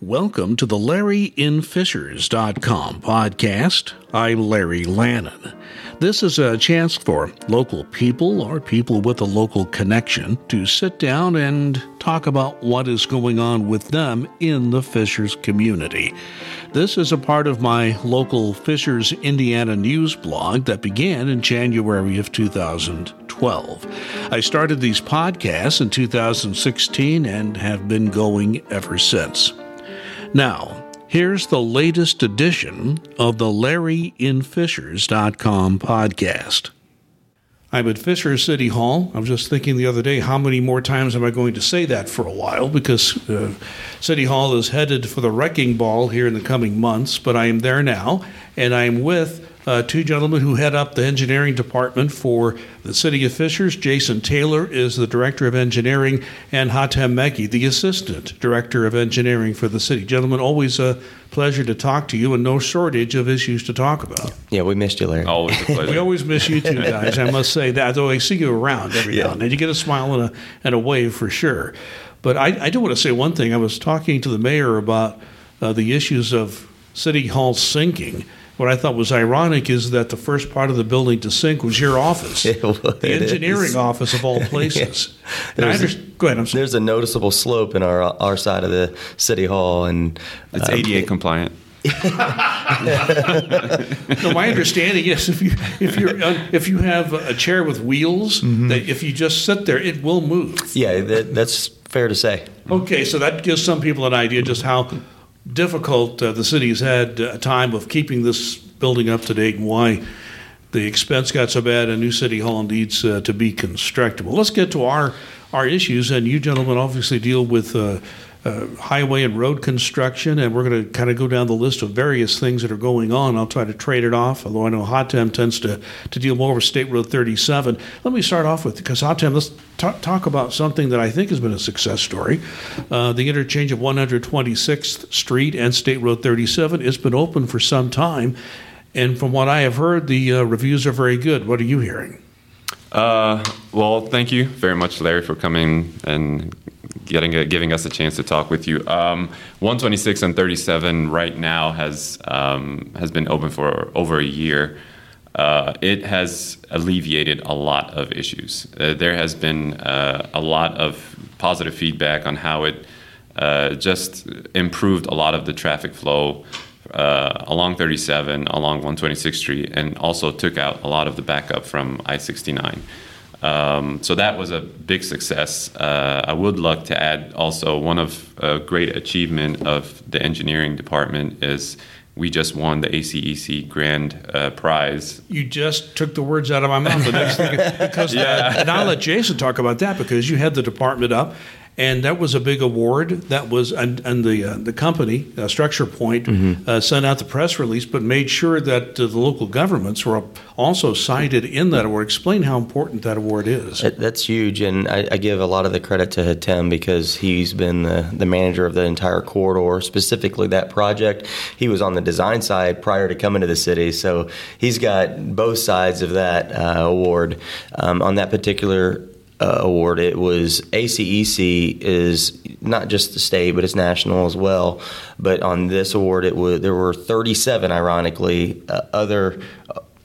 Welcome to the LarryInFishers.com podcast. I'm Larry Lannon. This is a chance for local people or people with a local connection to sit down and talk about what is going on with them in the Fishers community. This is a part of my local Fishers, Indiana news blog that began in January of 2012. I started these podcasts in 2016 and have been going ever since. Now, here's the latest edition of the LarryInFishers.com podcast. I'm at Fisher City Hall. I was just thinking the other day, how many more times am I going to say that for a while? Because uh, City Hall is headed for the wrecking ball here in the coming months, but I am there now, and I am with uh, two gentlemen who head up the engineering department for the city of Fishers. Jason Taylor is the director of engineering, and Hatem Mekki, the assistant director of engineering for the city. Gentlemen, always a pleasure to talk to you, and no shortage of issues to talk about. Yeah, we missed you, Larry. Always a pleasure. We always miss you two guys. I must say that. Though I see you around every Yeah. now and then, you get a smile and a and a wave for sure. But I, I do want to say one thing. I was talking to the mayor about uh, the issues of City Hall sinking. What I thought was ironic is that the first part of the building to sink was your office, It was. the engineering office of all places. And I There's- understand, go ahead. I'm sorry. There's a noticeable slope in our our side of the city hall, and It's um, ADA compliant. No, my understanding is if you if you if you have a chair with wheels, Mm-hmm. that if you just sit there, it will move. Yeah, that, that's fair to say. Okay, so that gives some people an idea just how difficult uh, the city's had a time of keeping this building up to date and why the expense got so bad and new city hall needs uh, to be constructed. Well, let's get to our our issues, and you gentlemen obviously deal with. Uh, highway and road construction, and we're going to kind of go down the list of various things that are going on. I'll try to trade it off, although I know Hatem tends to, to deal more with State Road 37. Let me start off with, because Hatem, let's talk, talk about something that I think has been a success story. Uh, the interchange of 126th Street and State Road 37 has been open for some time, and from what I have heard, the uh, reviews are very good. What are you hearing? Uh, well, thank you very much, Larry, for coming and getting a, giving us a chance to talk with you. Um, 126 and 37 right now has um, has been open for over a year. Uh, it has alleviated a lot of issues. Uh, there has been uh, a lot of positive feedback on how it uh, just improved a lot of the traffic flow uh, along 37, along 126th Street, and also took out a lot of the backup from I 69. Um, so that was a big success. Uh, I would like to add also one of a great achievement of the engineering department is we just won the ACEC Grand uh, Prize You just took the words out of my mouth. The next thing, because uh, and I'll let Jason talk about that because you had the department up, and that was a big award. That was and, and the uh, the company uh, Structure Point uh, sent out the press release, but made sure that uh, the local governments were also cited in that award. Explain how important that award is. That- That's huge, and I, I give a lot of the credit to Hatem because he's been the, the manager of the entire corridor, specifically that project. He was on the design side prior to coming to the city, so he's got both sides of that uh, award. Um, on that particular uh, award, it was ACEC is not just the state, but it's national as well. But on this award, it was there were 37, ironically, uh, other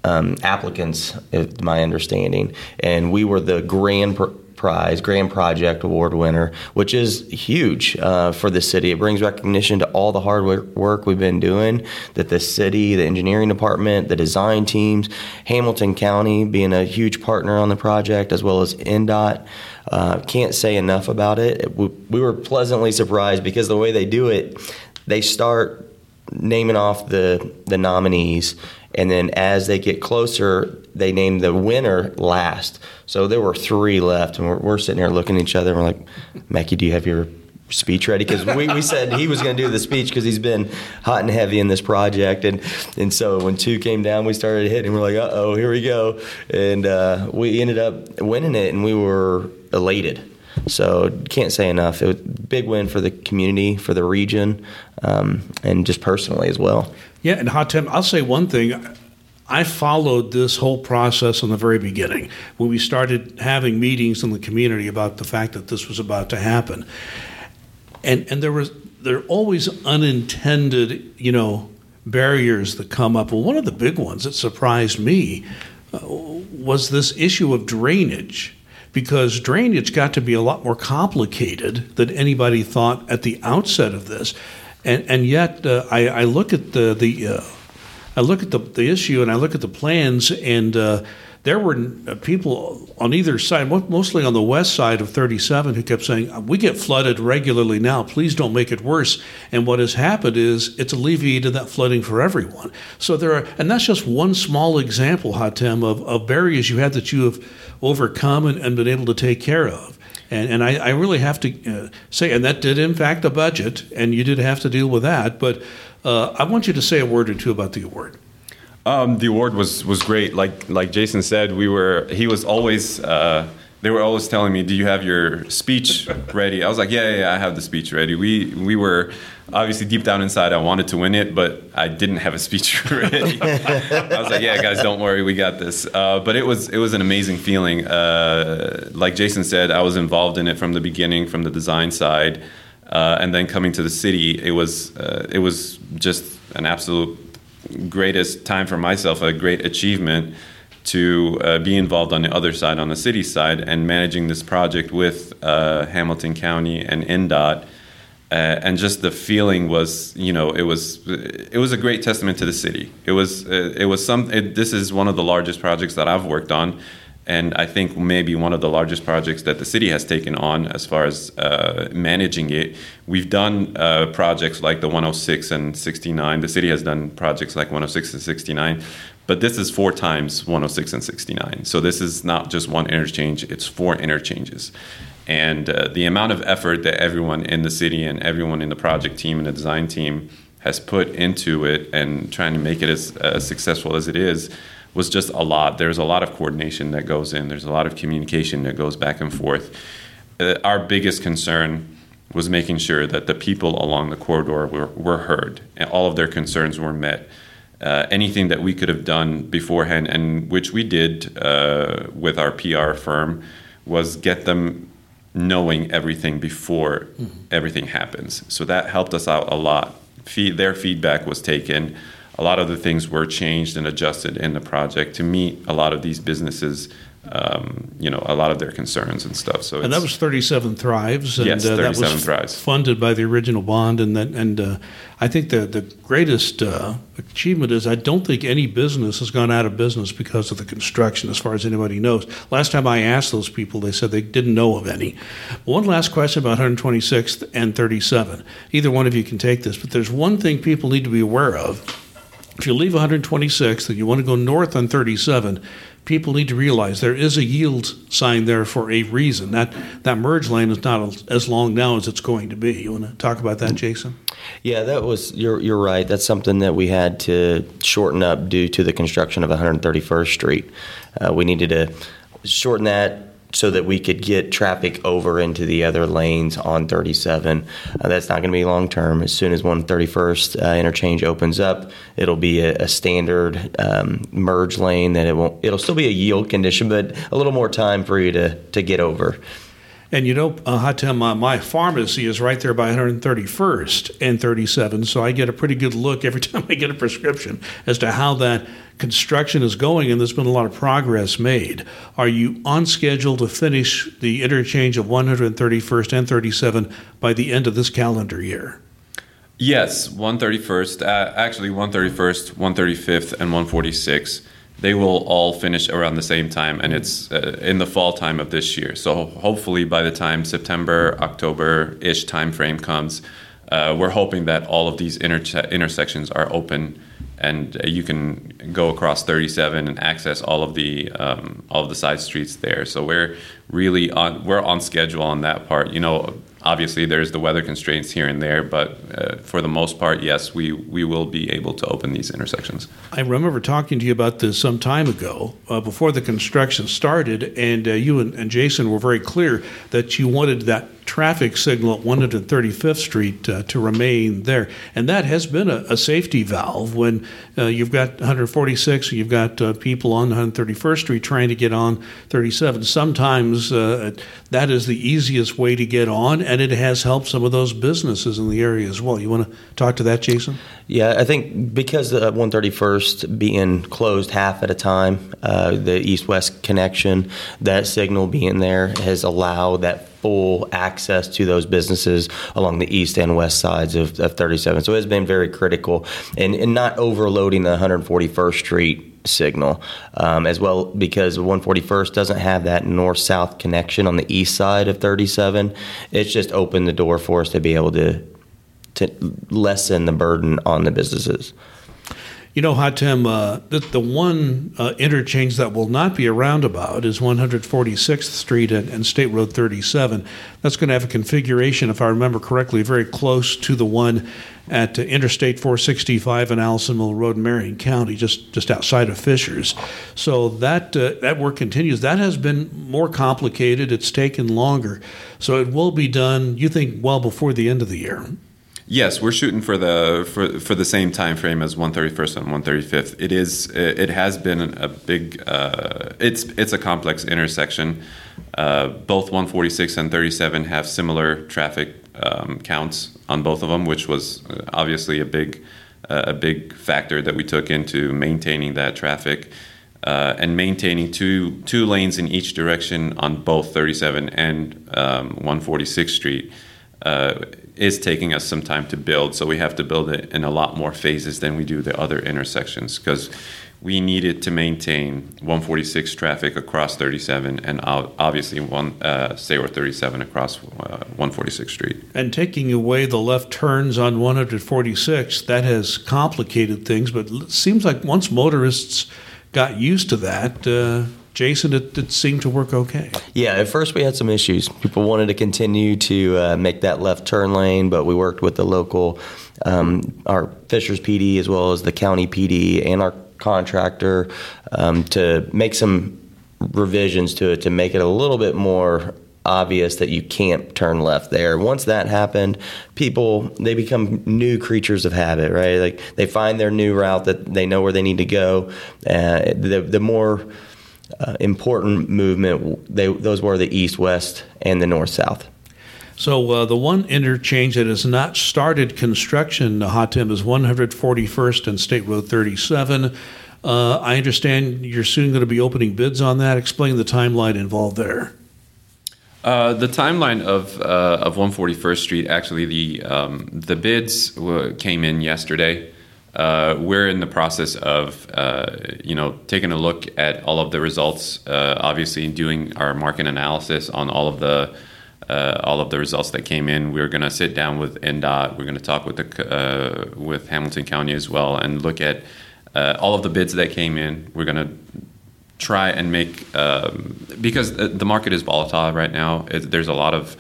um, applicants, my understanding, and we were the grand prize, grand project award winner, which is huge uh, for the city. It brings recognition to all the hard work we've been doing. That the city, the engineering department, the design teams, Hamilton County being a huge partner on the project, as well as INDOT. Uh, can't say enough about it. We, we were pleasantly surprised because the way they do it, they start naming off the the nominees and then as they get closer they name the winner last. So there were three left and we're, we're sitting here looking at each other and we're like Mekki do you have your speech ready? Because we, we said he was going to do the speech because he's been hot and heavy in this project. And and so when two came down we started hitting we're like uh-oh here we go. And uh, we ended up winning it and we were elated. So can't say enough. It was a big win for the community, for the region, um, and just personally as well. Yeah, and hot Hatem, I'll say one thing. I followed this whole process from the very beginning when we started having meetings in the community about the fact that this was about to happen. And and there was there are always unintended, you know, barriers that come up. Well, one of the big ones that surprised me uh, was this issue of drainage, because drainage got to be a lot more complicated than anybody thought at the outset of this, and and yet uh, I, I, look at the the uh, I look at the the issue and I look at the plans and uh, there were uh, people on either side, mostly on the west side of 37, who kept saying, We get flooded regularly now. Please don't make it worse. And what has happened is it's alleviated that flooding for everyone. So there are, and that's just one small example, Hatem, of, of barriers you had that you have overcome and, and been able to take care of. And, and I, I really have to uh, say, and that did impact the budget, and you did have to deal with that. But uh, I want you to say a word or two about the award. Um, the award was was great. Like like Jason said, we were he was always. Uh, they were always telling me, "Do you have your speech ready?" I was like, "Yeah, yeah, yeah, I have the speech ready." We we were obviously deep down inside, I wanted to win it, but I didn't have a speech ready. I was like, "Yeah, guys, don't worry, we got this." Uh, but it was it was an amazing feeling. Uh, like Jason said, I was involved in it from the beginning, from the design side, uh, and then coming to the city, it was uh, it was just an absolute greatest time for myself, a great achievement to uh, be involved on the other side, on the city side, and managing this project with uh, Hamilton County and INDOT. Uh, and just the feeling was, you know, it was it was a great testament to the city. It was uh, it was some. It, this is one of the largest projects that I've worked on, and I think maybe one of the largest projects that the city has taken on as far as uh, managing it. We've done uh, projects like the 106 and 69. The city has done projects like 106 and 69, but this is four times 106 and 69. So this is not just one interchange; it's four interchanges. And uh, the amount of effort that everyone in the city and everyone in the project team and the design team has put into it and trying to make it as successful as it is was just a lot. There's a lot of coordination that goes in. There's a lot of communication that goes back and forth. Uh, our biggest concern was making sure that the people along the corridor were, were heard and all of their concerns were met. Uh, anything that we could have done beforehand, and which we did uh, with our PR firm, was get them knowing everything before mm-hmm. everything happens. So that helped us out a lot. their feedback was taken a lot of the things were changed and adjusted in the project to meet a lot of these businesses um, you know, a lot of their concerns and stuff. So, and that was 37 Thrives, and yes, 37 uh, that was Thrives. funded by the original bond. And that, and uh, I think the the greatest uh, achievement is I don't think any business has gone out of business because of the construction, as far as anybody knows. Last time I asked those people, they said they didn't know of any. One last question about 126th and 37. Either one of you can take this, but there's one thing people need to be aware of if you leave 126th and you want to go north on 37, people need to realize there is a yield sign there for a reason. That that merge lane is not as long now as it's going to be. You want to talk about that, Jason? Yeah, that was you're you're right. That's something that we had to shorten up due to the construction of 131st Street. Uh, we needed to shorten that so that we could get traffic over into the other lanes on 37. Uh, that's not going to be long term. As soon as 131st uh, interchange opens up, it'll be a, a standard um, merge lane. That it won't. It'll still be a yield condition, but a little more time for you to to get over. And you know, uh, Hatem, my, my pharmacy is right there by 131st and 37, so I get a pretty good look every time I get a prescription as to how that construction is going, and there's been a lot of progress made. Are you on schedule to finish the interchange of 131st and 37 by the end of this calendar year? Yes, 131st, uh, actually 131st, 135th, and 146 they will all finish around the same time, and it's uh, in the fall time of this year. So hopefully, by the time September, October ish timeframe comes, uh, we're hoping that all of these inter- intersections are open, and uh, you can go across 37 and access all of the um, all of the side streets there. So we're really on we're on schedule on that part. You know, obviously there's the weather constraints here and there, but uh, for the most part, yes, we, we will be able to open these intersections. I remember talking to you about this some time ago, uh, before the construction started, and uh, you and, and, Jason were very clear that you wanted that traffic signal at 135th Street uh, to remain there. And that has been a, a safety valve when uh, you've got 146, you've got uh, people on 131st Street trying to get on 37. Sometimes uh, that is the easiest way to get on, and it has helped some of those businesses in the area as well. You want to talk to that, Jason? Yeah, I think because the 131st being closed half at a time, uh, the east west connection, that signal being there has allowed that full access to those businesses along the east and west sides of, of 37. So it's been very critical and, and not overloading the 141st Street signal um, as well because 141st doesn't have that north south connection on the east side of 37. It's just opened the door for us to be able to to lessen the burden on the businesses. You know, Hatem, uh, the, the one uh, interchange that will not be a roundabout is 146th Street and, and State Road 37. That's going to have a configuration, if I remember correctly, very close to the one at uh, Interstate 465 and Allisonville Road in Marion County, just, just outside of Fishers. So that, uh, that work continues. That has been more complicated, it's taken longer. So it will be done, you think, well before the end of the year. Yes, we're shooting for the for, for the same time frame as 131st and 135th. It is it has been a big uh, it's it's a complex intersection. Uh, both 146 and 37 have similar traffic um, counts on both of them, which was uh, obviously a big uh, a big factor that we took into maintaining that traffic. Uh, and maintaining two two lanes in each direction on both 37 and um, 146th Street uh, is taking us some time to build. So we have to build it in a lot more phases than we do the other intersections because we needed to maintain 146 traffic across 37 and obviously one uh, State 37 across uh, 146 Street. And taking away the left turns on 146, that has complicated things. But it seems like once motorists got used to that. Uh, Jason, it, it, seemed to work okay. Yeah, at first we had some issues. People wanted to continue to uh, make that left turn lane, but we worked with the local, um, our Fishers PD as well as the county PD and our contractor um, to make some revisions to it to make it a little bit more obvious that you can't turn left there. Once that happened, people they become new creatures of habit, right? Like they find their new route that they know where they need to go. Uh, the the more uh, important movement. They, those were the east west and the north south. So uh, the one interchange that has not started construction, Hatem, is 141st and State Road 37. Uh, I understand you're soon going to be opening bids on that. Explain the timeline involved there. Uh, the timeline of uh, of 141st Street actually the um, the bids came in yesterday. Uh, we're in the process of, uh, you know, taking a look at all of the results. Uh, obviously, doing our market analysis on all of the uh, all of the results that came in. We're going to sit down with INDOT. We're going to talk with the uh, with Hamilton County as well, and look at uh, all of the bids that came in. We're going to try and make um, because the market is volatile right now. It, there's a lot of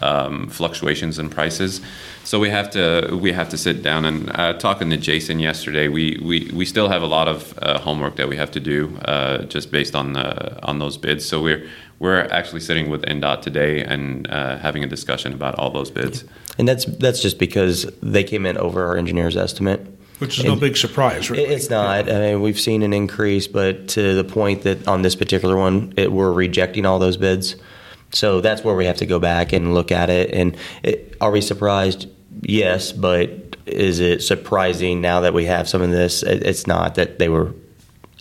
um, fluctuations in prices. So we have to we have to sit down and uh, talking to Jason yesterday. We, we, we still have a lot of uh, homework that we have to do uh, just based on the, on those bids. So we're we're actually sitting with INDOT today and uh, having a discussion about all those bids. And that's that's just because they came in over our engineer's estimate. Which is no big surprise, really. It's not. I mean, we've seen an increase, but to the point that on this particular one, it, we're rejecting all those bids. So that's where we have to go back and look at it. And it, are we surprised? Yes, but is it surprising now that we have some of this? It, it's not that they were.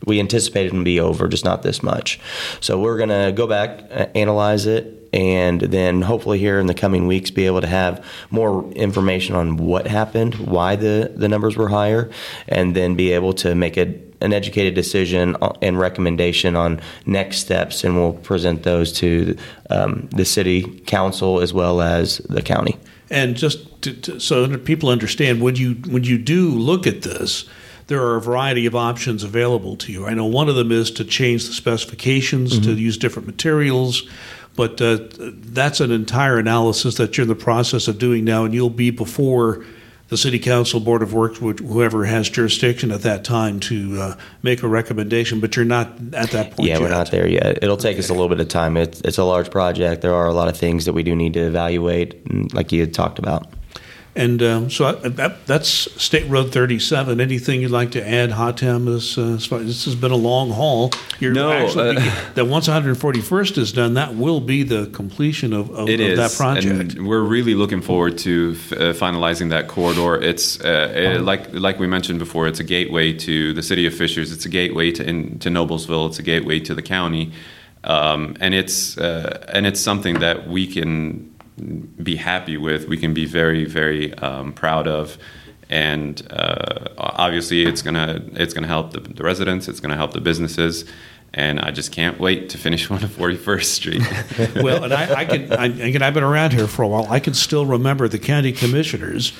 We anticipated them to be over, just not this much. So we're to go back, uh, analyze it, and then hopefully here in the coming weeks be able to have more information on what happened, why the, the numbers were higher, and then be able to make a an educated decision and recommendation on next steps, and we'll present those to um, the city council as well as the county. And just to, to, so that people understand, when you when you do look at this, there are a variety of options available to you. I know one of them is to change the specifications mm-hmm. to use different materials, but uh, that's an entire analysis that you're in the process of doing now, and you'll be before the city council, board of works, whoever has jurisdiction at that time to uh, make a recommendation. But you're not at that point. Yeah, yet. we're not there yet. It'll take okay. us a little bit of time. It's it's a large project. There are a lot of things that we do need to evaluate, like you had talked about. And um, so I, that, that's State Road 37. Anything you'd like to add, Hatem? As, uh, this has been a long haul. You're No, actually, uh, that once 141st is done, that will be the completion of, of, It of is, that project. and we're really looking forward to f- uh, finalizing that corridor. It's uh, it- like like we mentioned before. It's a gateway to the city of Fishers. It's a gateway to in, to Noblesville. It's a gateway to the county, um, and it's uh, and it's something that we can be happy with. We can be very very um, proud of. And uh, obviously, it's gonna it's gonna help the, the residents. It's gonna help the businesses, and I just can't wait to finish one of Forty First Street. well, and I, I can, I, again, I've been around here for a while. I can still remember the county commissioners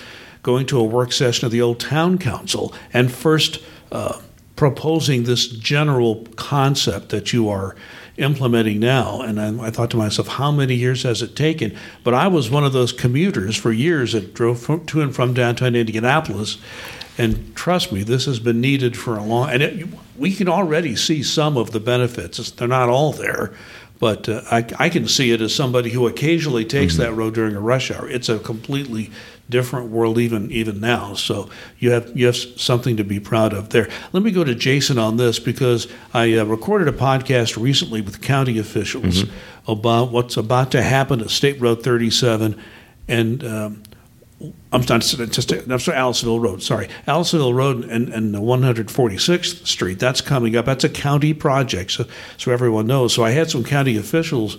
going to a work session of the old town council and first uh, proposing this general concept that you are implementing now. And I, I thought to myself, how many years has it taken? But I was one of those commuters for years that drove from, to and from downtown Indianapolis. And trust me, this has been needed for a long. And it, we can already see some of the benefits. It's, they're not all there, but uh, I, I can see it as somebody who occasionally takes that road during a rush hour. It's a completely different world even even now. So you have you have something to be proud of there. Let me go to Jason on this because I uh, recorded a podcast recently with county officials about what's about to happen at State Road 37, and. Um, I'm not just I'm sorry, Allisonville Road. Sorry, Allisonville Road and, and the 146th Street. That's coming up. That's a county project, so so everyone knows. So I had some county officials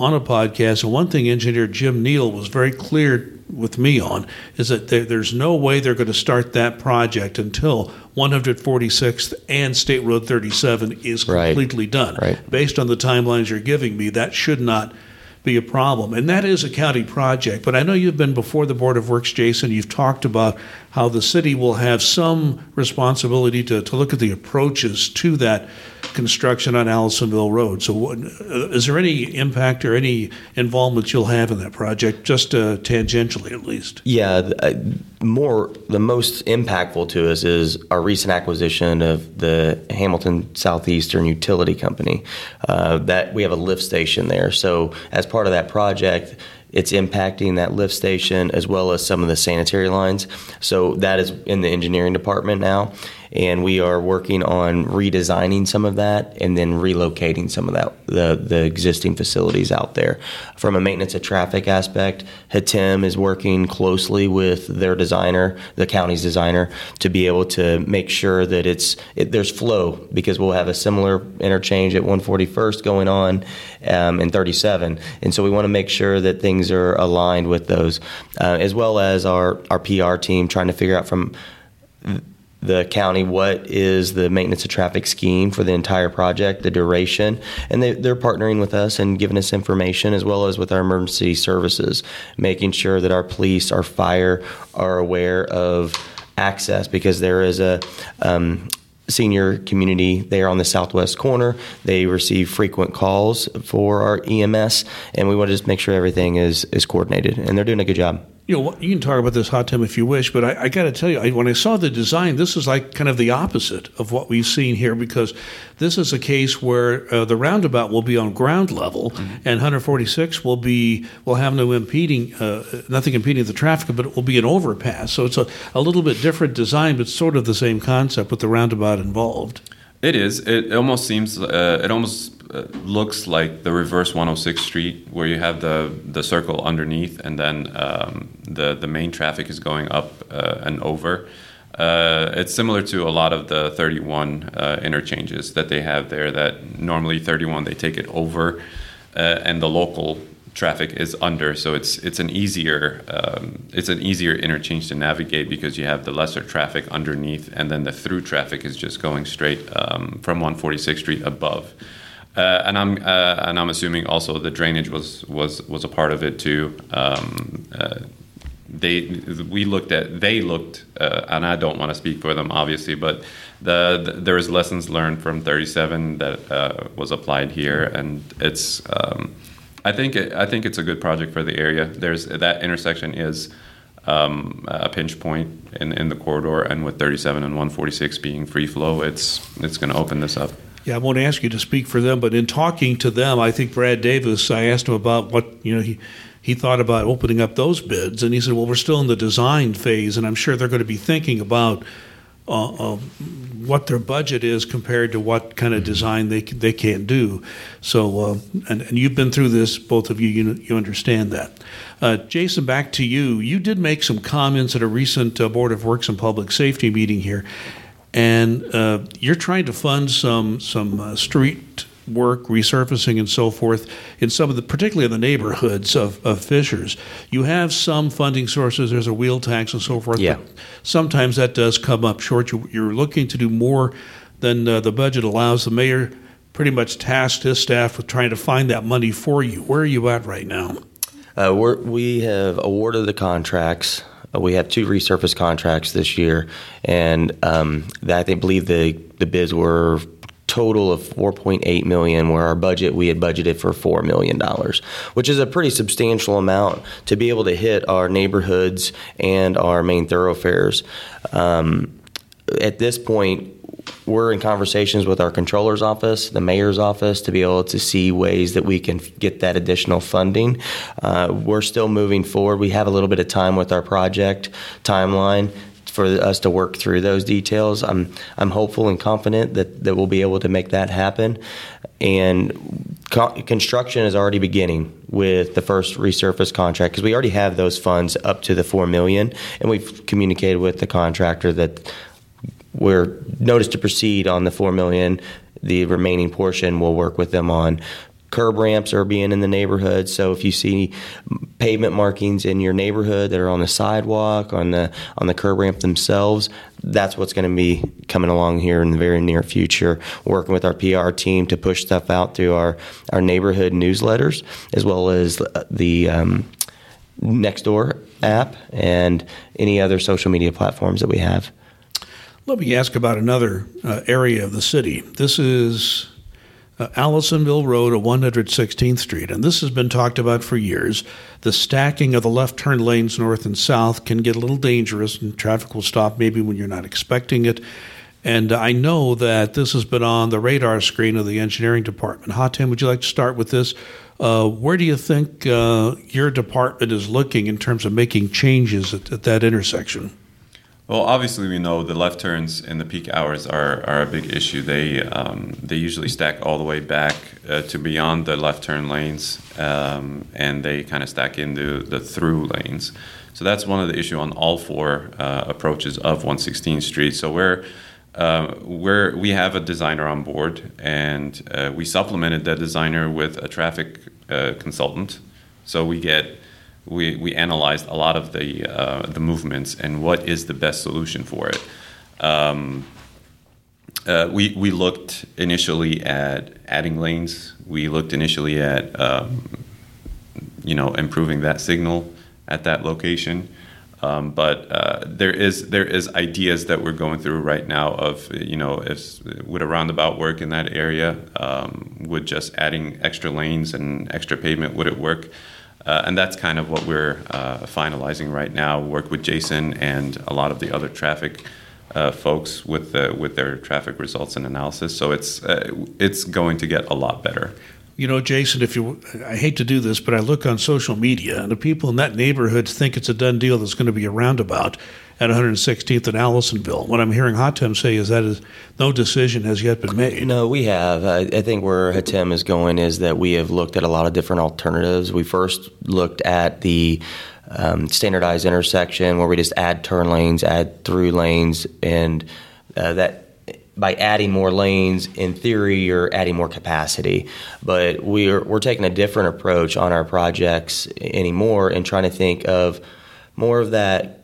on a podcast, and one thing Engineer Jim Neal was very clear with me on is that there, there's no way they're going to start that project until 146th and State Road 37 is Right. completely done. Right. Based on the timelines you're giving me, that should not be a problem. And that is a county project. But I know you've been before the Board of Works, Jason. You've talked about how the city will have some responsibility to, to look at the approaches to that construction on Allisonville Road. So, what, uh, is there any impact or any involvement you'll have in that project, just uh, tangentially at least? Yeah, uh, more the most impactful to us is our recent acquisition of the Hamilton Southeastern Utility Company. Uh, that we have a lift station there. So as part of that project, it's impacting that lift station as well as some of the sanitary lines. So that is in the engineering department now, and we are working on redesigning some of that and then relocating some of that the the existing facilities out there. From a maintenance of traffic aspect, Hatem is working closely with their designer, the county's designer, to be able to make sure that it's it, there's flow because we'll have a similar interchange at 141st going on um, in 37, and so we want to make sure that things are aligned with those, uh, as well as our our PR team trying to figure out from the county what is the maintenance of traffic scheme for the entire project, the duration, and they, they're partnering with us and giving us information as well as with our emergency services, making sure that our police, our fire are aware of access because there is a um, senior community there on the southwest corner. They receive frequent calls for our EMS, and we want to just make sure everything is is coordinated, and they're doing a good job. You know, you can talk about this Hatem if you wish, but I, I got to tell you, I, when I saw the design, this is like kind of the opposite of what we've seen here because this is a case where uh, the roundabout will be on ground level, and 146 will be will have no impeding, uh, nothing impeding the traffic, but it will be an overpass. So it's a, a little bit different design, but sort of the same concept with the roundabout involved. It is. It almost seems. Uh, it almost uh, looks like the reverse 106th Street, where you have the the circle underneath, and then um, the the main traffic is going up uh, and over. Uh, it's similar to a lot of the 31 uh, interchanges that they have there. That normally 31 they take it over, uh, and the local traffic is under. So it's it's an easier um, it's an easier interchange to navigate because you have the lesser traffic underneath, and then the through traffic is just going straight um, from 146th Street above. Uh, and I'm uh, and I'm assuming also the drainage was was was a part of it too. Um, uh, they we looked at they looked uh, and I don't want to speak for them obviously, but the, the there is lessons learned from 37 that uh, was applied here, and it's um, I think it, I think it's a good project for the area. There's that intersection is um, a pinch point in, in the corridor, and with 37 and 146 being free flow, it's it's going to open this up. Yeah, I won't ask you to speak for them, but in talking to them, I think Brad Davis, I asked him about what, you know, he, he thought about opening up those bids, and he said, "Well, we're still in the design phase, and I'm sure they're going to be thinking about." Uh, uh, what their budget is compared to what kind of design they they can do. So, uh, and, and you've been through this, both of you. You, you understand that. Uh, Jason, back to you. You did make some comments at a recent uh, Board of Works and Public Safety meeting here, and uh, you're trying to fund some some street work, resurfacing, and so forth in some of the, particularly in the neighborhoods of, of Fishers. You have some funding sources. There's a wheel tax and so forth. Yeah. But sometimes that does come up short. You, you're looking to do more than uh, the budget allows. The mayor pretty much tasked his staff with trying to find that money for you. Where are you at right now? Uh, we have awarded the contracts. Uh, we have two resurface contracts this year, and um, that I believe the the bids were total of 4.8 million where our budget we had budgeted for 4 million dollars which is a pretty substantial amount to be able to hit our neighborhoods and our main thoroughfares um, at this point we're in conversations with our controller's office, the mayor's office, to be able to see ways that we can get that additional funding. Uh, we're still moving forward. We have a little bit of time with our project timeline for us to work through those details. I'm I'm hopeful and confident that, that we'll be able to make that happen. And co- construction is already beginning with the first resurface contract because we already have those funds up to the four million, and we've communicated with the contractor that we're notice to proceed on the four million. The remaining portion we'll work with them on curb ramps are being in the neighborhood. So if you see pavement markings in your neighborhood that are on the sidewalk, on the on the curb ramp themselves, that's what's going to be coming along here in the very near future. Working with our PR team to push stuff out through our our neighborhood newsletters as well as the um, Nextdoor app and any other social media platforms that we have. Let me ask about another uh, area of the city. This is uh, Allisonville Road at 116th Street, and this has been talked about for years. The stacking of the left turn lanes north and south can get a little dangerous, and traffic will stop maybe when you're not expecting it. And I know that this has been on the radar screen of the engineering department. Hatem, would you like to start with this? Uh, where do you think uh, your department is looking in terms of making changes at, at that intersection? Well, obviously, we know the left turns in the peak hours are, are a big issue. They um, they usually stack all the way back uh, to beyond the left turn lanes, um, and they kind of stack into the through lanes. So that's one of the issue on all four uh, approaches of 116th Street. So we're uh, we're, we have a designer on board, and uh, we supplemented that designer with a traffic uh, consultant. So we get we, we analyzed a lot of the uh, the movements and what is the best solution for it. Um, uh, we we looked initially at adding lanes. We looked initially at um, you know improving that signal at that location. Um, but uh, there is there is ideas that we're going through right now of you know if would a roundabout work in that area? Um, would just adding extra lanes and extra pavement would it work? Uh, and that's kind of what we're uh, finalizing right now. Work with Jason and a lot of the other traffic uh, folks with with their traffic results and analysis. So it's uh, it's going to get a lot better. You know, Jason, if you, I hate to do this, but I look on social media, and the people in that neighborhood think it's a done deal. that's going to be a roundabout at 116th and Allisonville. What I'm hearing Hatem say is that is, no decision has yet been made. No, we have. I, I think where Hatem is going is that we have looked at a lot of different alternatives. We first looked at the um, standardized intersection where we just add turn lanes, add through lanes, and uh, that by adding more lanes, in theory, you're adding more capacity. But we're we're taking a different approach on our projects anymore and trying to think of more of that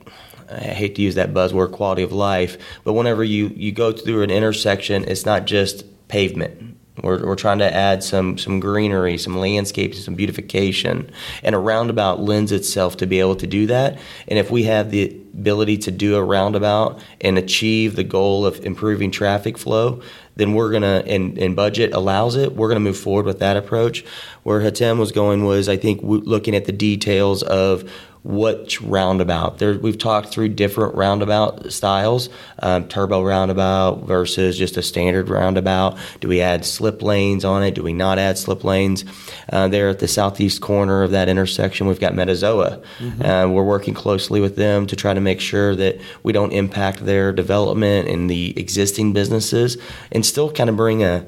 I hate to use that buzzword, quality of life, but whenever you, you go through an intersection, it's not just pavement. We're, we're trying to add some, some greenery, some landscapes, some beautification. And a roundabout lends itself to be able to do that. And if we have the ability to do a roundabout and achieve the goal of improving traffic flow, then we're going to, and, and budget allows it, we're going to move forward with that approach. Where Hatem was going was, I think, looking at the details of which roundabout. There, we've talked through different roundabout styles, um, turbo roundabout versus just a standard roundabout. Do we add slip lanes on it? Do we not add slip lanes? Uh, there at the southeast corner of that intersection, we've got Metazoa. Mm-hmm. Uh, we're working closely with them to try to make sure that we don't impact their development and the existing businesses, and still kind of bring a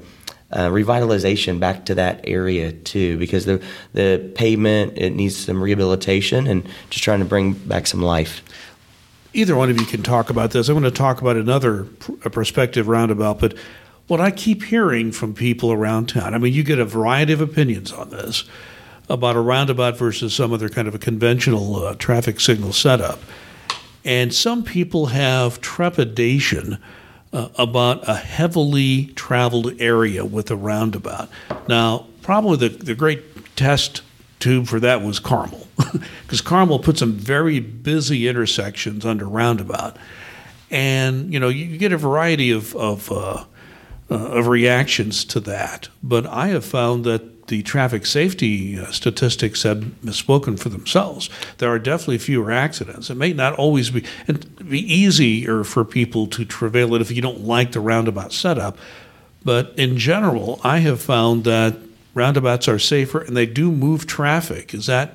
uh, revitalization back to that area too, because the the pavement it needs some rehabilitation and just trying to bring back some life. Either one of you can talk about this. I want to talk about another pr- perspective roundabout, but what I keep hearing from people around town. I mean, you get a variety of opinions on this about a roundabout versus some other kind of a conventional uh, traffic signal setup, and some people have trepidation uh, about a heavily traveled area with a roundabout. Now, probably the, the great test tube for that was Carmel, because Carmel put some very busy intersections under roundabout. And, you know, you, get a variety of, of, uh, uh, of reactions to that. But I have found that the traffic safety uh, statistics have spoken for themselves. There are definitely fewer accidents. It may not always be, be easier for people to travail it if you don't like the roundabout setup. But in general, I have found that roundabouts are safer and they do move traffic. Is that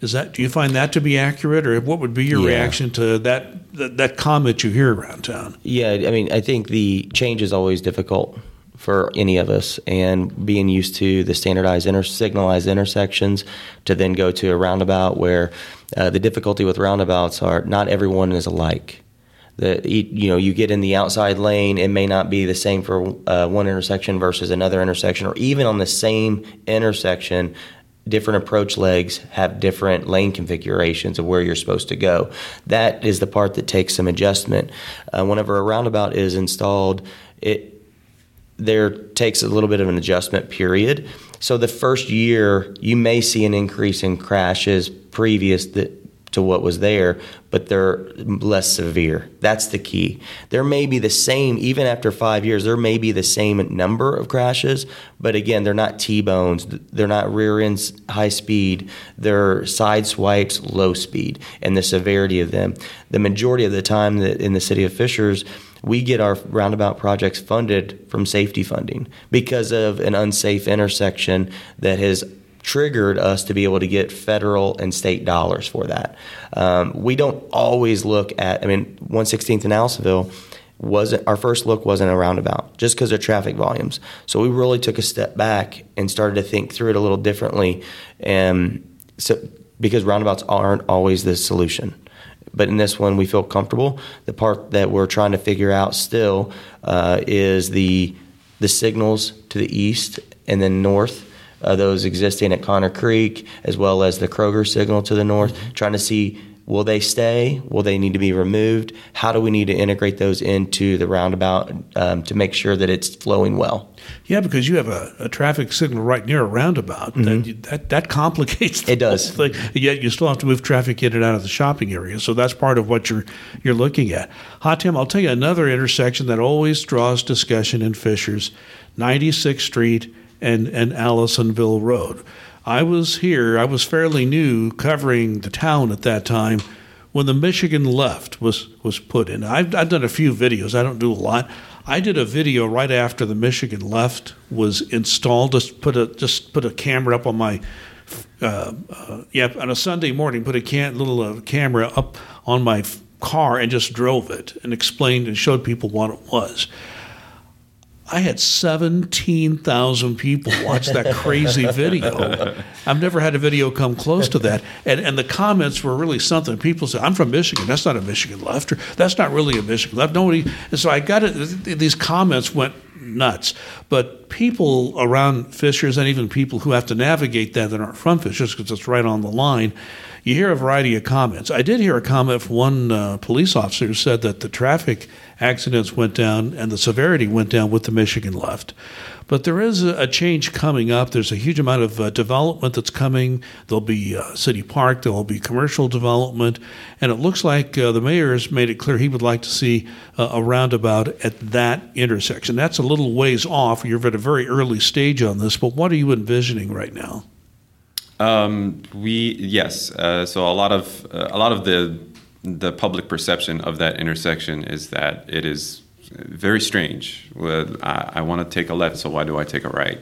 is that do you find that to be accurate, or what would be your yeah. reaction to that, that that comment you hear around town? Yeah, I mean, I think the change is always difficult for any of us and being used to the standardized inter- signalized intersections to then go to a roundabout where uh, the difficulty with roundabouts are not everyone is alike. That you know you get in the outside lane it may not be the same for uh, one intersection versus another intersection or even on the same intersection different approach legs have different lane configurations of where you're supposed to go. That is the part that takes some adjustment. Uh, whenever a roundabout is installed it there takes a little bit of an adjustment period. So the first year, you may see an increase in crashes previous to what was there, but they're less severe. That's the key. There may be the same, even after five years, there may be the same number of crashes, but again, they're not T bones, they're not rear ends high speed, they're side swipes low speed, and the severity of them. The majority of the time that in the city of Fishers, we get our roundabout projects funded from safety funding because of an unsafe intersection that has triggered us to be able to get federal and state dollars for that. Um, we don't always look at, I mean, 116th and Aliceville wasn't our first look wasn't a roundabout just because of traffic volumes. So we really took a step back and started to think through it a little differently, and so because roundabouts aren't always the solution but in this one we feel comfortable. The part that we're trying to figure out still uh, is the the signals to the east and then north. Uh, those existing at Connor Creek, as well as the Kroger signal to the north, trying to see Will they stay? Will they need to be removed? How do we need to integrate those into the roundabout um, to make sure that it's flowing well? Yeah, because you have a, a traffic signal right near a roundabout. Mm-hmm. That, that, that complicates it does. Thing. Yet you still have to move traffic in and out of the shopping area. So that's part of what you're you're looking at. Hatem, I'll tell you another intersection that always draws discussion in Fishers, 96th Street and and Allisonville Road. I was here, I was fairly new covering the town at that time when the Michigan left was, was put in. I've, I've done a few videos, I don't do a lot. I did a video right after the Michigan left was installed. Just put a just put a camera up on my uh, uh, yeah on a Sunday morning. Put a can, little uh, camera up on my car and just drove it and explained and showed people what it was. I had 17,000 people watch that crazy video. I've never had a video come close to that. And, and the comments were really something. People said, I'm from Michigan. That's not a Michigan left. Or, That's not really a Michigan left. Nobody. And so I got it. These comments went nuts. But people around Fishers and even people who have to navigate that that aren't from Fishers because it's right on the line, you hear a variety of comments. I did hear a comment from one uh, police officer who said that the traffic accidents went down and the severity went down with the Michigan left. But there is a, change coming up. There's a huge amount of uh, development that's coming. There'll be uh, city park, there'll be commercial development, and it looks like uh, the mayor has made it clear he would like to see a roundabout at that intersection. That's a little ways off. You're at a very early stage on this, but what are you envisioning right now? Um, we yes. Uh, so a lot of uh, a lot of the the public perception of that intersection is that it is very strange. Well, I, I want to take a left, so why do I take a right?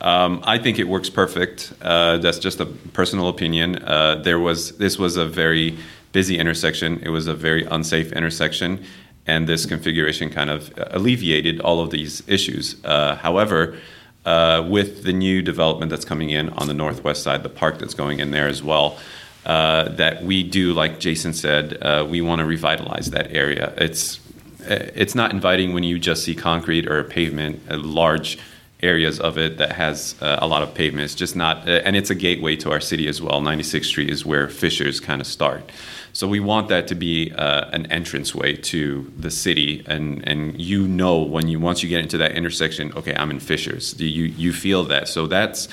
Um, I think it works perfect. Uh, that's just a personal opinion. Uh, there was this was a very busy intersection. It was a very unsafe intersection, and this configuration kind of alleviated all of these issues. Uh, however, uh, with the new development that's coming in on the northwest side, the park that's going in there as well. Uh, that we do, like Jason said, uh, we want to revitalize that area. It's it's not inviting when you just see concrete or pavement, large areas of it that has uh, a lot of pavement. It's just not, uh, and it's a gateway to our city as well. 96th Street is where Fishers kind of start. So we want that to be uh, an entranceway to the city, and and you know when you once you get into that intersection, okay, I'm in Fishers. You you feel that. So that's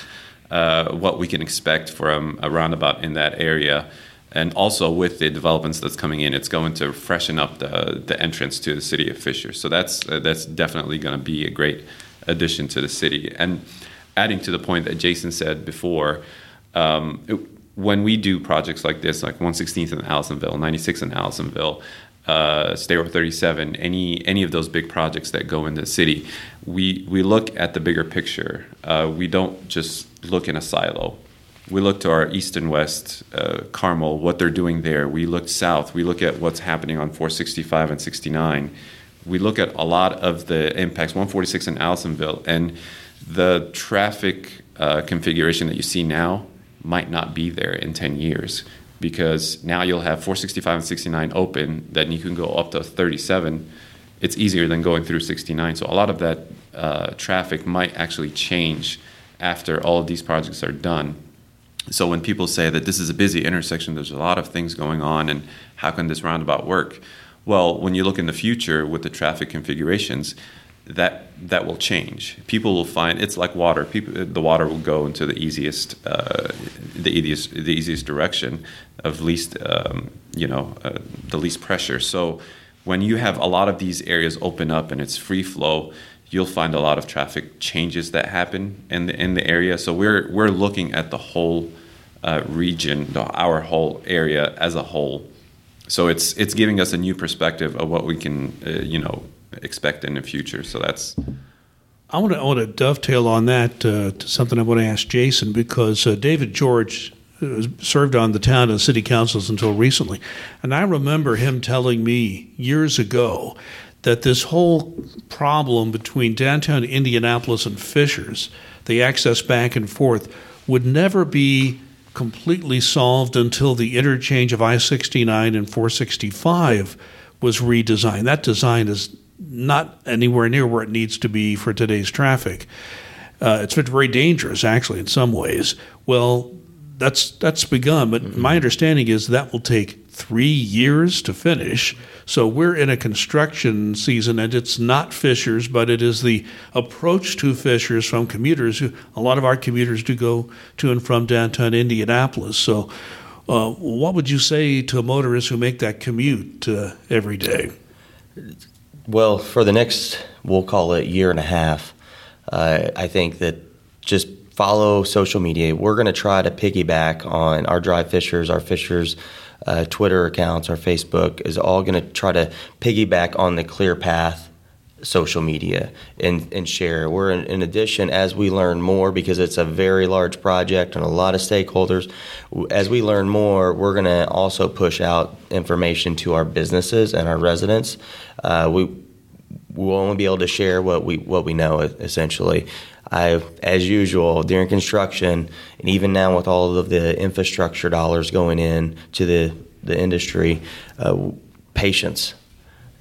uh, what we can expect from a roundabout in that area. And also with the developments that's coming in, it's going to freshen up the, the entrance to the city of Fisher. So that's uh, that's definitely going to be a great addition to the city. And adding to the point that Jason said before, um, it, when we do projects like this, like 116th and Allisonville, 96th and Allisonville, uh, State 37, any any of those big projects that go into the city, we we look at the bigger picture. Uh, we don't just look in a silo. We look to our east and west, uh, Carmel, what they're doing there. We look south. We look at what's happening on 465 and 69 we look at a lot of the impacts, 146 in Allisonville, and the traffic uh, configuration that you see now might not be there in 10 years because now you'll have 465 and 69 open, then you can go up to 37. It's easier than going through 69. So a lot of that uh, traffic might actually change after all of these projects are done. So when people say that this is a busy intersection, there's a lot of things going on, and how can this roundabout work? Well, when you look in the future with the traffic configurations, that that will change. People will find it's like water. People, the water will go into the easiest, uh, the easiest, the easiest direction of least, um, you know, uh, the least pressure. So when you have a lot of these areas open up and it's free flow, you'll find a lot of traffic changes that happen in the in the area. So we're we're looking at the whole uh, region, our whole area as a whole so it's it's giving us a new perspective of what we can uh, you know expect in the future. So that's. I want to I want to dovetail on that uh, to something I want to ask Jason because uh, David George uh, served on the town and city councils until recently, and I remember him telling me years ago that this whole problem between downtown Indianapolis and Fishers, the access back and forth, would never be completely solved until the interchange of I 69 and 465 was redesigned. That design is not anywhere near where it needs to be for today's traffic. Uh, it's been very dangerous, actually, in some ways. Well, that's that's begun, but mm-hmm. my understanding is that will take three years to finish. So we're in a construction season, and it's not Fishers, but it is the approach to Fishers from commuters. Who a lot of our commuters do go to and from downtown Indianapolis. So, uh, what would you say to motorists who make that commute uh, every day? Well, for the next, we'll call it year and a half, uh, I think that just follow social media. We're going to try to piggyback on our Drive Fishers, our Fishers uh, Twitter accounts, our Facebook is all going to try to piggyback on the Clear Path social media and, and share. We're in, in, addition, as we learn more, because it's a very large project and a lot of stakeholders, as we learn more, we're going to also push out information to our businesses and our residents. Uh, we we'll only be able to share what we what we know essentially. I, as usual, during construction, and even now with all of the infrastructure dollars going in to the the industry, uh, patience.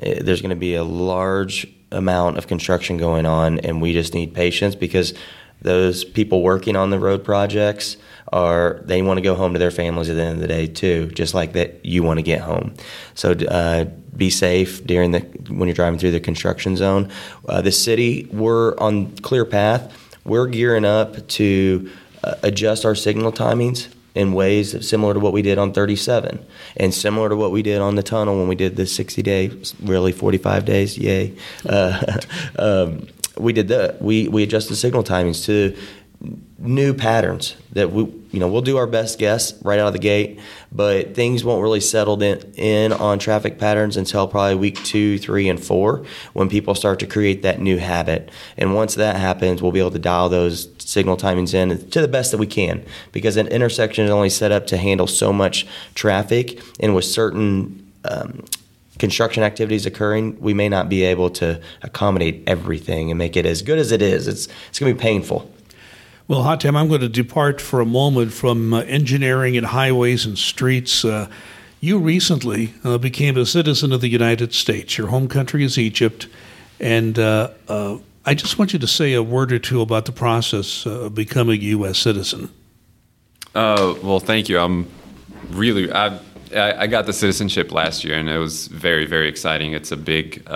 Eh, there's going to be a large amount of construction going on, and we just need patience because those people working on the road projects are they want to go home to their families at the end of the day too, just like that you want to get home. So uh, be safe during the when you're driving through the construction zone. Uh, the city we're on clear path. We're gearing up to uh, adjust our signal timings in ways similar to what we did on 37 and similar to what we did on the tunnel when we did the 60 days, really 45 days, yay. Uh, um, we did that. We, we adjusted signal timings to new patterns that we you know we'll do our best guess right out of the gate but things won't really settle in, in on traffic patterns until probably week two three and four when people start to create that new habit and once that happens we'll be able to dial those signal timings in to the best that we can because an intersection is only set up to handle so much traffic and with certain um, construction activities occurring, we may not be able to accommodate everything and make it as good as it is. It's it's going to be painful. Well, Hatem, I'm going to depart for a moment from uh, engineering and highways and streets. Uh, you recently uh, became a citizen of the United States. Your home country is Egypt. And uh, uh, I just want you to say a word or two about the process of becoming a U.S. citizen. Uh, well, thank you. I'm really, I, I got the citizenship last year, and it was very, very exciting. It's a big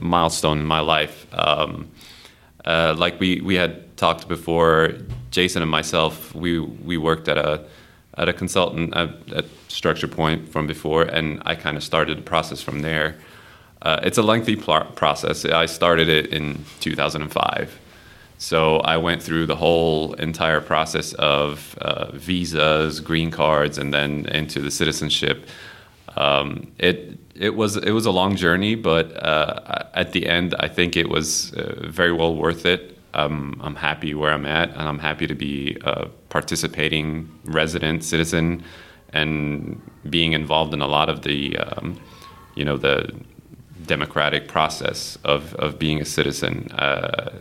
milestone in my life. Um, like we, we had talked before, Jason and myself, we we worked at a at a consultant at, at Structure Point from before, and I kind of started the process from there. Uh, it's a lengthy pl- process. I started it in 2005. So I went through the whole entire process of uh, visas, green cards, and then into the citizenship. Um, it it was it was a long journey, but uh, at the end, I think it was uh, very well worth it. I'm, I'm happy where I'm at, and I'm happy to be a participating resident, citizen, and being involved in a lot of the, um, you know, the democratic process of, of being a citizen. Uh,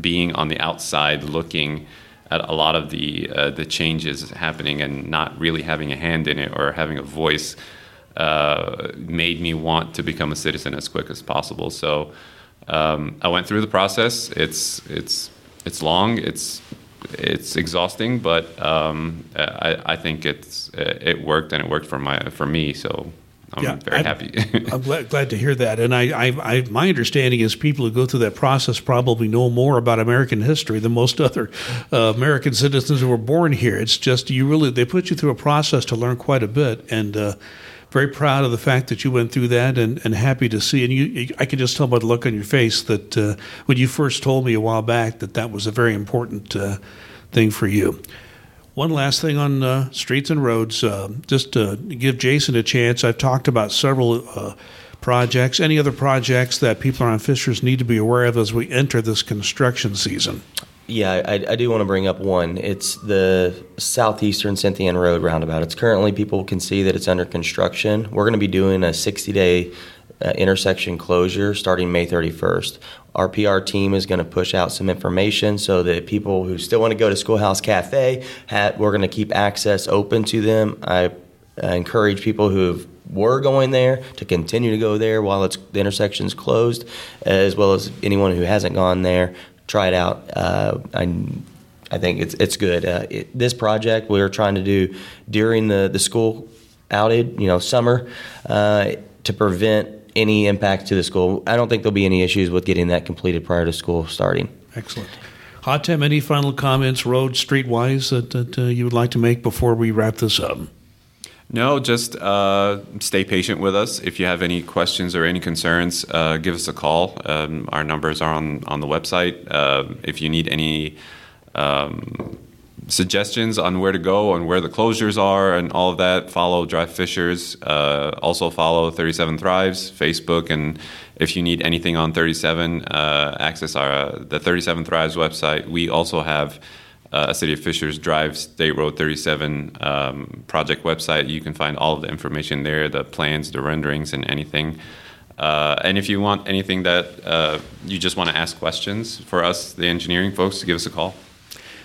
being on the outside, looking at a lot of the uh, the changes happening, and not really having a hand in it or having a voice, uh, made me want to become a citizen as quick as possible. So um, I went through the process. It's it's it's long. It's it's exhausting, but um, I, I, think it's it worked and it worked for my for me. So I'm yeah, very I'm, happy. I'm glad, glad, to hear that. And I, I, I, my understanding is people who go through that process probably know more about American history than most other uh, American citizens who were born here. It's just you really they put you through a process to learn quite a bit and. Uh, very proud of the fact that you went through that and, and happy to see. And you, I can just tell by the look on your face that uh, when you first told me a while back that that was a very important uh, thing for you. One last thing on uh, streets and roads, uh, just to give Jason a chance. I've talked about several uh, projects. Any other projects that people on Fishers need to be aware of as we enter this construction season? Yeah, I, I do want to bring up one. It's the southeastern Cyntheanne Road roundabout. It's currently, people can see that it's under construction. We're going to be doing a 60 day uh, intersection closure starting May 31st. Our PR team is going to push out some information so that people who still want to go to Schoolhouse Cafe, we're going to keep access open to them. I encourage people who were going there to continue to go there while it's, the is closed, as well as anyone who hasn't gone there try it out. Uh, I, I think it's it's good. Uh, it, this project we are trying to do during the, the school outage, you know, summer, uh, to prevent any impact to the school. I don't think there'll be any issues with getting that completed prior to school starting. Excellent. Hatem, any final comments, road, street wise, that, that uh, you would like to make before we wrap this up? No, just uh, stay patient with us. If you have any questions or any concerns, uh, give us a call. Um, our numbers are on, on the website. Uh, if you need any um, suggestions on where to go and where the closures are and all of that, follow Drive Fishers. Uh, also follow 37 Thrives, Facebook. And if you need anything on 37, uh, access our the 37 Thrives website. We also have uh, City of Fishers Drive State Road 37 um, project website. You can find all of the information there, the plans, the renderings, and anything. Uh, and if you want anything that uh, you just want to ask questions for us, the engineering folks, give us a call.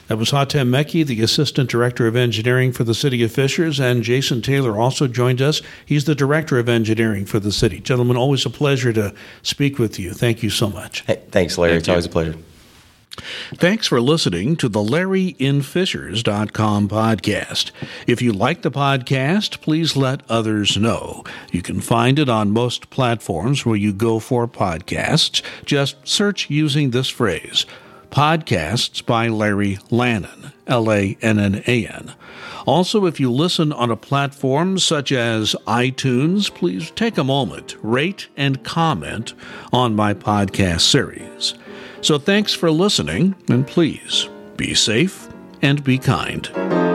That was Hatem Mekki, the Assistant Director of Engineering for the City of Fishers, and Jason Taylor also joined us. He's the Director of Engineering for the city. Gentlemen, always a pleasure to speak with you. Thank you so much. Hey, thanks, Larry. Thank it's you. always a pleasure. Thanks for listening to the LarryInFishers.com podcast. If you like the podcast, please let others know. You can find it on most platforms where you go for podcasts. Just search using this phrase Podcasts by Larry Lannan, L A N N A N. Also, if you listen on a platform such as iTunes, please take a moment, rate, and comment on my podcast series. So thanks for listening, and please be safe and be kind.